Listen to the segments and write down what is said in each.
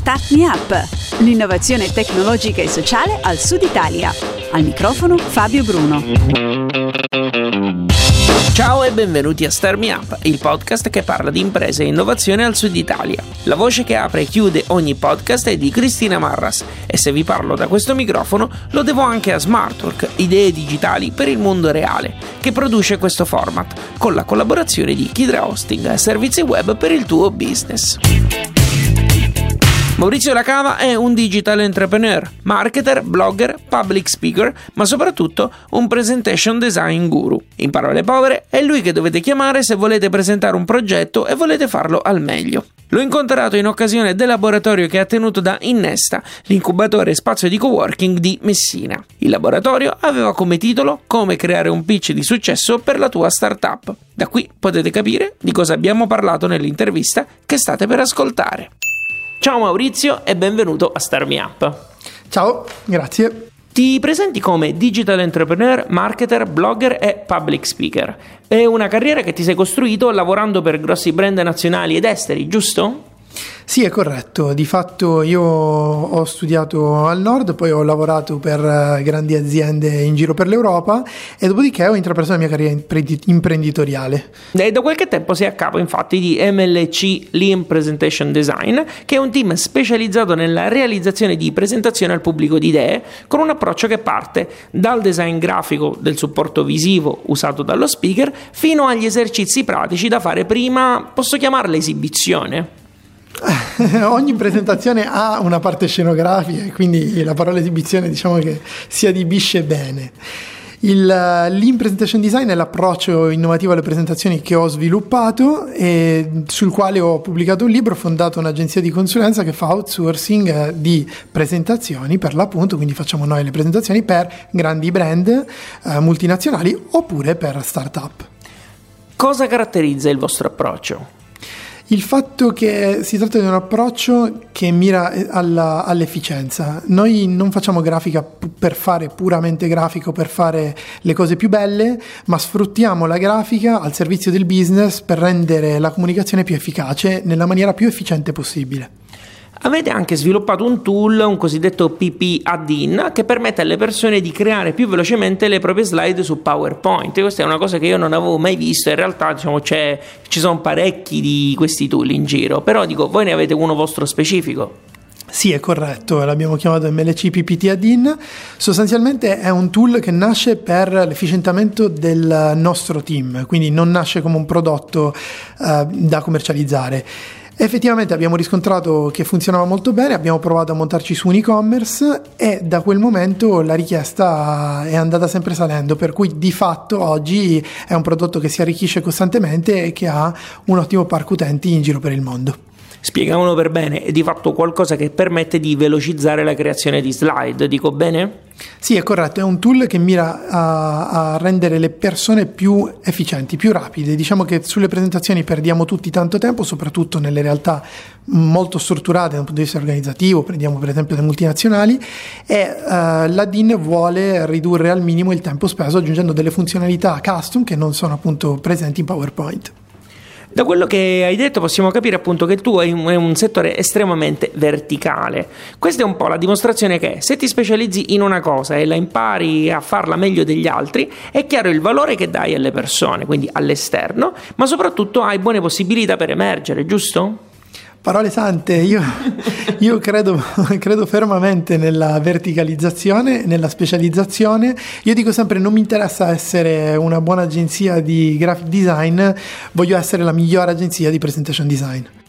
Start Me Up, l'innovazione tecnologica e sociale al Sud Italia. Al microfono Fabio Bruno. Ciao e benvenuti a Start Me Up, il podcast che parla di imprese e innovazione al Sud Italia. La voce che apre e chiude ogni podcast è di Cristina Marras e se vi parlo da questo microfono lo devo anche a Smartwork, idee digitali per il mondo reale, che produce questo format con la collaborazione di Kidra Hosting, servizi web per il tuo business. Maurizio Lacava è un digital entrepreneur, marketer, blogger, public speaker, ma soprattutto un presentation design guru. In parole povere, è lui che dovete chiamare se volete presentare un progetto e volete farlo al meglio. L'ho incontrato in occasione del laboratorio che ha tenuto da Innesta, l'incubatore spazio di coworking di Messina. Il laboratorio aveva come titolo Come creare un pitch di successo per la tua startup. Da qui potete capire di cosa abbiamo parlato nell'intervista che state per ascoltare. Ciao Maurizio e benvenuto a Star Me Up. Ciao, grazie. Ti presenti come digital entrepreneur, marketer, blogger e public speaker. È una carriera che ti sei costruito lavorando per grossi brand nazionali ed esteri, giusto? Sì, è corretto. Di fatto io ho studiato al nord, poi ho lavorato per eh, grandi aziende in giro per l'Europa e dopodiché ho intrapreso la mia carriera imprenditoriale. E da qualche tempo sei a capo infatti di MLC Lean Presentation Design, che è un team specializzato nella realizzazione di presentazioni al pubblico di idee con un approccio che parte dal design grafico del supporto visivo usato dallo speaker fino agli esercizi pratici da fare prima, posso chiamarla esibizione? ogni presentazione ha una parte scenografica quindi la parola esibizione diciamo che si adibisce bene. Il uh, Lean Presentation Design è l'approccio innovativo alle presentazioni che ho sviluppato e sul quale ho pubblicato un libro, ho fondato un'agenzia di consulenza che fa outsourcing uh, di presentazioni per l'appunto, quindi facciamo noi le presentazioni per grandi brand uh, multinazionali oppure per start-up. Cosa caratterizza il vostro approccio? Il fatto che si tratta di un approccio che mira eh, alla, all'efficienza. Noi non facciamo grafica per fare puramente grafico, per fare le cose più belle, ma sfruttiamo la grafica al servizio del business per rendere la comunicazione più efficace nella maniera più efficiente possibile. Avete anche sviluppato un tool, un cosiddetto PP add-in, che permette alle persone di creare più velocemente le proprie slide su PowerPoint. Questa è una cosa che io non avevo mai visto. In realtà, diciamo, ci sono parecchi di questi tool in giro. Però dico, voi ne avete uno vostro specifico. Sì, è corretto, l'abbiamo chiamato MLC PPT Add-in. Sostanzialmente è un tool che nasce per l'efficientamento del nostro team, quindi non nasce come un prodotto uh, da commercializzare. Effettivamente abbiamo riscontrato che funzionava molto bene, abbiamo provato a montarci su un e-commerce e da quel momento la richiesta è andata sempre salendo, per cui di fatto oggi è un prodotto che si arricchisce costantemente e che ha un ottimo parco utenti in giro per il mondo spiegavano per bene, è di fatto qualcosa che permette di velocizzare la creazione di slide, dico bene? Sì, è corretto, è un tool che mira a, a, rendere le persone più efficienti, più rapide. Diciamo che sulle presentazioni perdiamo tutti tanto tempo, soprattutto nelle realtà molto strutturate dal punto di vista organizzativo, prendiamo per esempio le multinazionali, e uh, la DIN vuole ridurre al minimo il tempo speso aggiungendo delle funzionalità custom che non sono appunto presenti in PowerPoint. Da quello che hai detto possiamo capire appunto che tu hai un, un, settore estremamente verticale. Questa è un po' la dimostrazione che se ti specializzi in una cosa e la impari a farla meglio degli altri, è chiaro il valore che dai alle persone, quindi all'esterno, ma soprattutto hai buone possibilità per emergere, giusto? Parole sante, io, io credo, credo, fermamente nella verticalizzazione, nella specializzazione. Io dico sempre: non mi interessa essere una buona agenzia di graphic design, voglio essere la migliore agenzia di presentation design.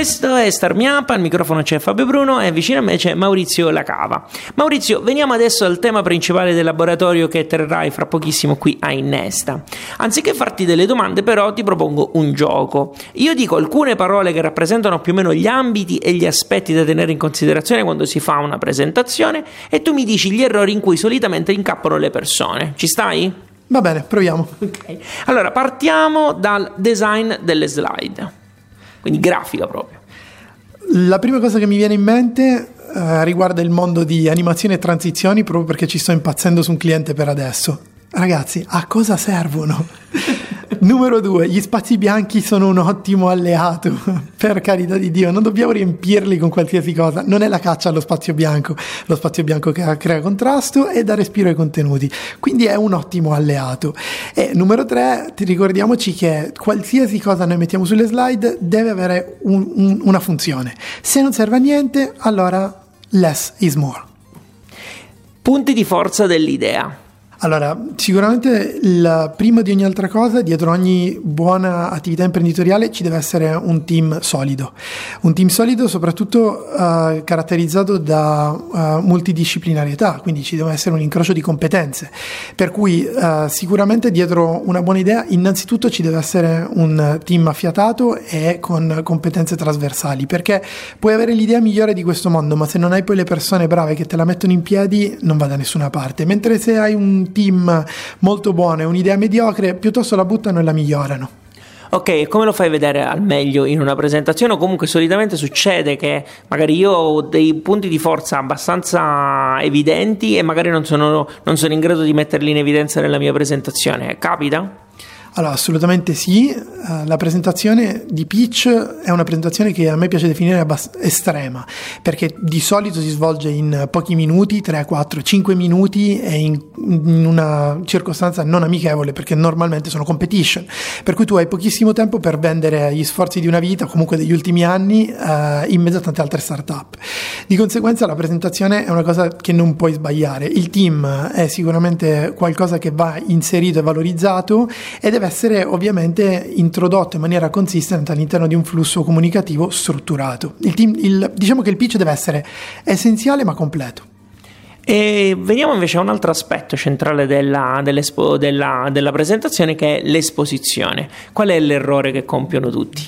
Questo è Star Up, al microfono c'è Fabio Bruno e vicino a me c'è Maurizio Lacava. Maurizio, veniamo adesso al tema principale del laboratorio che terrai fra pochissimo qui a Innesta. Anziché farti delle domande però ti propongo un gioco. Io dico alcune parole che rappresentano più o meno gli ambiti e gli aspetti da tenere in considerazione quando si fa una presentazione e tu mi dici gli errori in cui solitamente incappano le persone. Ci stai? Va bene, proviamo. Ok. Allora, partiamo dal design delle slide quindi grafica proprio. La prima cosa che mi viene in mente eh, riguarda il mondo di animazione e transizioni, proprio perché ci sto impazzendo su un cliente per adesso. Ragazzi, a cosa servono? Numero due, gli spazi bianchi sono un ottimo alleato, per carità di Dio, non dobbiamo riempirli con qualsiasi cosa, non è la caccia allo spazio bianco, lo spazio bianco che crea contrasto e dà respiro ai contenuti, quindi è un ottimo alleato. E numero tre, ricordiamoci che qualsiasi cosa noi mettiamo sulle slide deve avere un, un, una funzione, se non serve a niente, allora less is more. Punti di forza dell'idea. Allora, sicuramente il, prima di ogni altra cosa, dietro ogni buona attività imprenditoriale ci deve essere un team solido. Un team solido soprattutto uh, caratterizzato da uh, multidisciplinarietà, quindi ci deve essere un incrocio di competenze. Per cui uh, sicuramente dietro una buona idea innanzitutto ci deve essere un team affiatato e con competenze trasversali, perché puoi avere l'idea migliore di questo mondo, ma se non hai poi le persone brave che te la mettono in piedi non va da nessuna parte. Mentre se hai un team molto buono e un'idea mediocre, piuttosto la buttano e la migliorano. Ok, come lo fai vedere al meglio in una presentazione? O comunque solitamente succede che magari io ho dei punti di forza abbastanza evidenti e magari non sono, non sono in grado di metterli in evidenza nella mia presentazione. Capita? Allora, assolutamente sì. Uh, la presentazione di pitch è una presentazione che a me piace definire abbast- estrema, perché di solito si svolge in pochi minuti, 3, 4, 5 minuti e in, in, una circostanza non amichevole, perché normalmente sono competition, per cui tu hai pochissimo tempo per vendere gli sforzi di una vita, comunque degli ultimi anni, uh, in mezzo a tante altre start-up. Di conseguenza la presentazione è una cosa che non puoi sbagliare. Il team è sicuramente qualcosa che va inserito e valorizzato ed è deve essere ovviamente introdotto in maniera consistente all'interno di un flusso comunicativo strutturato. Il team, il, diciamo che il pitch deve essere essenziale ma completo. E veniamo invece a un altro aspetto centrale della, della, della presentazione che è l'esposizione. Qual è l'errore che compiono tutti?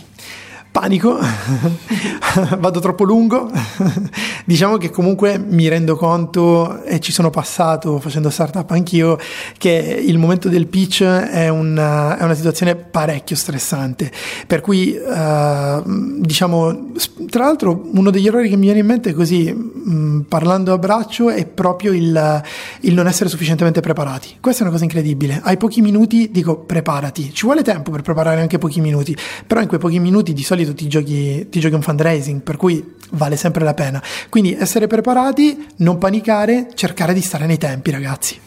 Panico, vado troppo lungo. diciamo che comunque mi rendo conto e ci sono passato facendo startup anch'io che il momento del pitch è una, è una situazione parecchio stressante. Per cui, uh, diciamo, tra l'altro uno degli errori che mi viene in mente così, mh, mm, parlando a braccio, è proprio il, il non essere sufficientemente preparati. Questa è una cosa incredibile. Hai pochi minuti, dico preparati. Ci vuole tempo per preparare anche pochi minuti, però in quei pochi minuti di solito solito ti giochi, ti giochi un fundraising, per cui vale sempre la pena. Quindi essere preparati, non panicare, cercare di stare nei tempi, ragazzi.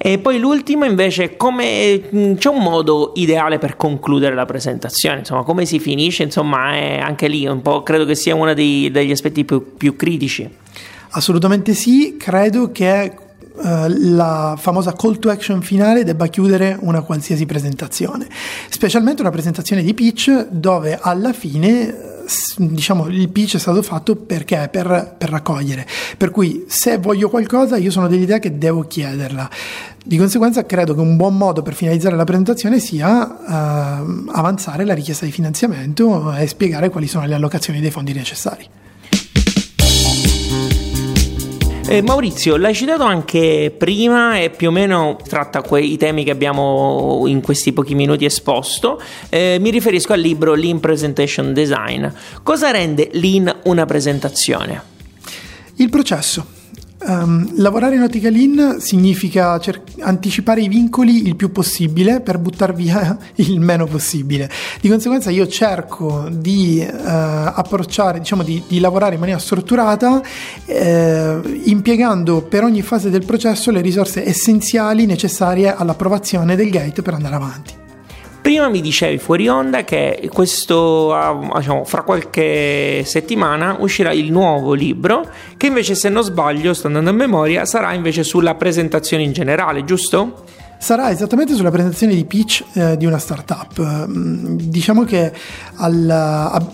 E poi l'ultimo invece, come mm, c'è un modo ideale per concludere la presentazione, insomma, come si finisce, insomma, è anche lì un po', credo che sia uno dei, degli aspetti più, più critici. Assolutamente sì, credo che la famosa call to action finale debba chiudere una qualsiasi presentazione, specialmente una presentazione di pitch dove alla fine diciamo il pitch è stato fatto perché? Per, per raccogliere. Per cui se voglio qualcosa io sono dell'idea che devo chiederla. Di conseguenza credo che un buon modo per finalizzare la presentazione sia uh, avanzare la richiesta di finanziamento e spiegare quali sono le allocazioni dei fondi necessari eh, Maurizio, l'hai citato anche prima e più o meno tratta quei temi che abbiamo in questi pochi minuti esposto. Eh, mi riferisco al libro Lean Presentation Design. Cosa rende Lean una presentazione? Il processo. Um, lavorare in ottica lean significa cer- anticipare i vincoli il più possibile per buttare via il meno possibile. Di conseguenza io cerco di uh, approcciare, diciamo di, di, lavorare in maniera strutturata, eh, impiegando per ogni fase del processo le risorse essenziali necessarie all'approvazione del gate per andare avanti. Prima mi dicevi fuori onda che questo, ah, diciamo, fra qualche settimana uscirà il nuovo libro, che invece, se non sbaglio, sto andando a memoria, sarà invece sulla presentazione in generale, giusto? Sarà esattamente sulla presentazione di pitch eh, di una startup. Mm, diciamo che al, a,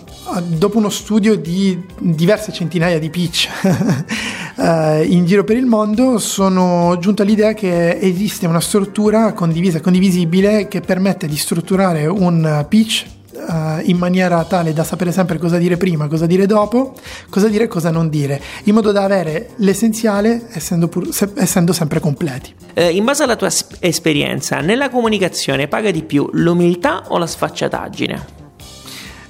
dopo uno studio di diverse centinaia di pitch eh, in giro per il mondo, sono giunto all'idea che esiste una struttura condivisa e condivisibile che permette di strutturare un pitch Uh, in maniera tale da sapere sempre cosa dire prima, cosa dire dopo, cosa dire e cosa non dire, in modo da avere l'essenziale essendo, pur, se, essendo sempre completi. Eh, in base alla tua esperienza, nella comunicazione paga di più l'umiltà o la sfacciataggine?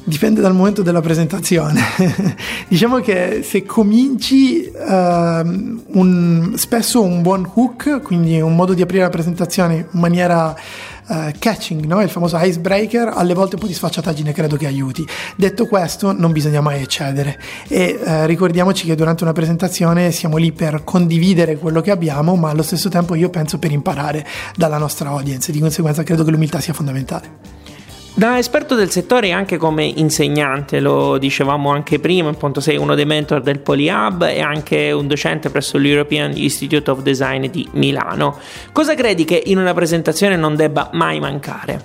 Dipende dal momento della presentazione. diciamo che se cominci uh, un, spesso un buon hook, quindi un modo di aprire la presentazione in maniera uh, catching, no? il famoso icebreaker, alle volte un po' di sfacciataggine credo che aiuti. Detto questo, non bisogna mai eccedere e uh, ricordiamoci che durante una presentazione siamo lì per condividere quello che abbiamo, ma allo stesso tempo io penso per imparare dalla nostra audience, di conseguenza credo che l'umiltà sia fondamentale. Da esperto del settore e anche come insegnante, lo dicevamo anche prima, appunto sei uno dei mentor del PolyHub e anche un docente presso l'European Institute of Design di Milano. Cosa credi che in una presentazione non debba mai mancare?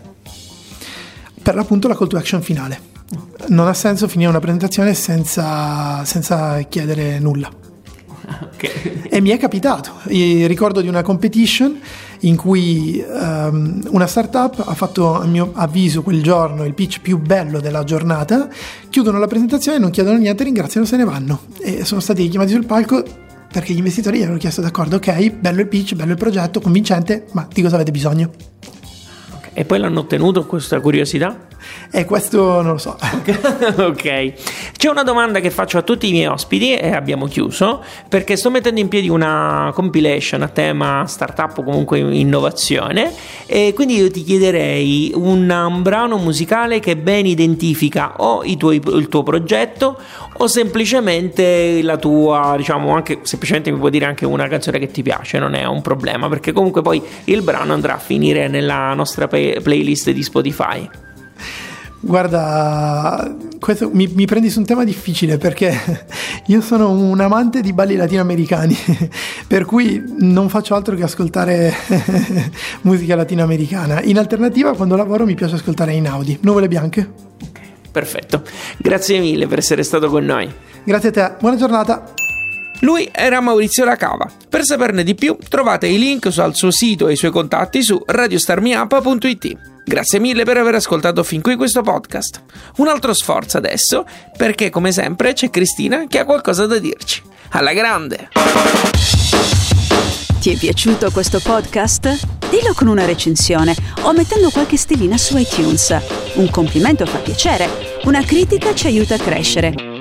Per l'appunto la call to action finale. Non ha senso finire una presentazione senza, senza chiedere nulla. Okay. E mi è capitato, Io ricordo di una competition in cui um, una startup ha fatto a mio avviso quel giorno il pitch più bello della giornata, chiudono la presentazione, non chiedono niente, ringraziano se ne vanno. E sono stati chiamati sul palco perché gli investitori gli hanno chiesto d'accordo, ok, bello il pitch, bello il progetto, convincente, ma di cosa avete bisogno? E poi l'hanno ottenuto questa curiosità? E questo non lo so. ok. C'è una domanda che faccio a tutti i miei ospiti e abbiamo chiuso perché sto mettendo in piedi una compilation a tema startup o comunque innovazione e quindi io ti chiederei un, un brano musicale che ben identifica o tuoi, il tuo progetto o semplicemente la tua, diciamo, anche semplicemente mi può dire anche una canzone che ti piace, non è un problema perché comunque poi il brano andrà a finire nella nostra play- playlist di Spotify. Guarda, questo, mi, mi, prendi su un tema difficile perché io sono un amante di balli latinoamericani, per cui non faccio altro che ascoltare musica latinoamericana. In alternativa, quando lavoro mi piace ascoltare in Audi, Nuvole Bianche. Perfetto, grazie mille per essere stato con noi. Grazie a te, buona giornata. Lui era Maurizio Lacava. Per saperne di più trovate i link al suo sito e i suoi contatti su radiostarmiup.it. Grazie mille per aver ascoltato fin qui questo podcast. Un altro sforzo adesso, perché come sempre c'è Cristina che ha qualcosa da dirci. Alla grande! Ti è piaciuto questo podcast? Dillo con una recensione o mettendo qualche stellina su iTunes. Un complimento fa piacere, una critica ci aiuta a crescere.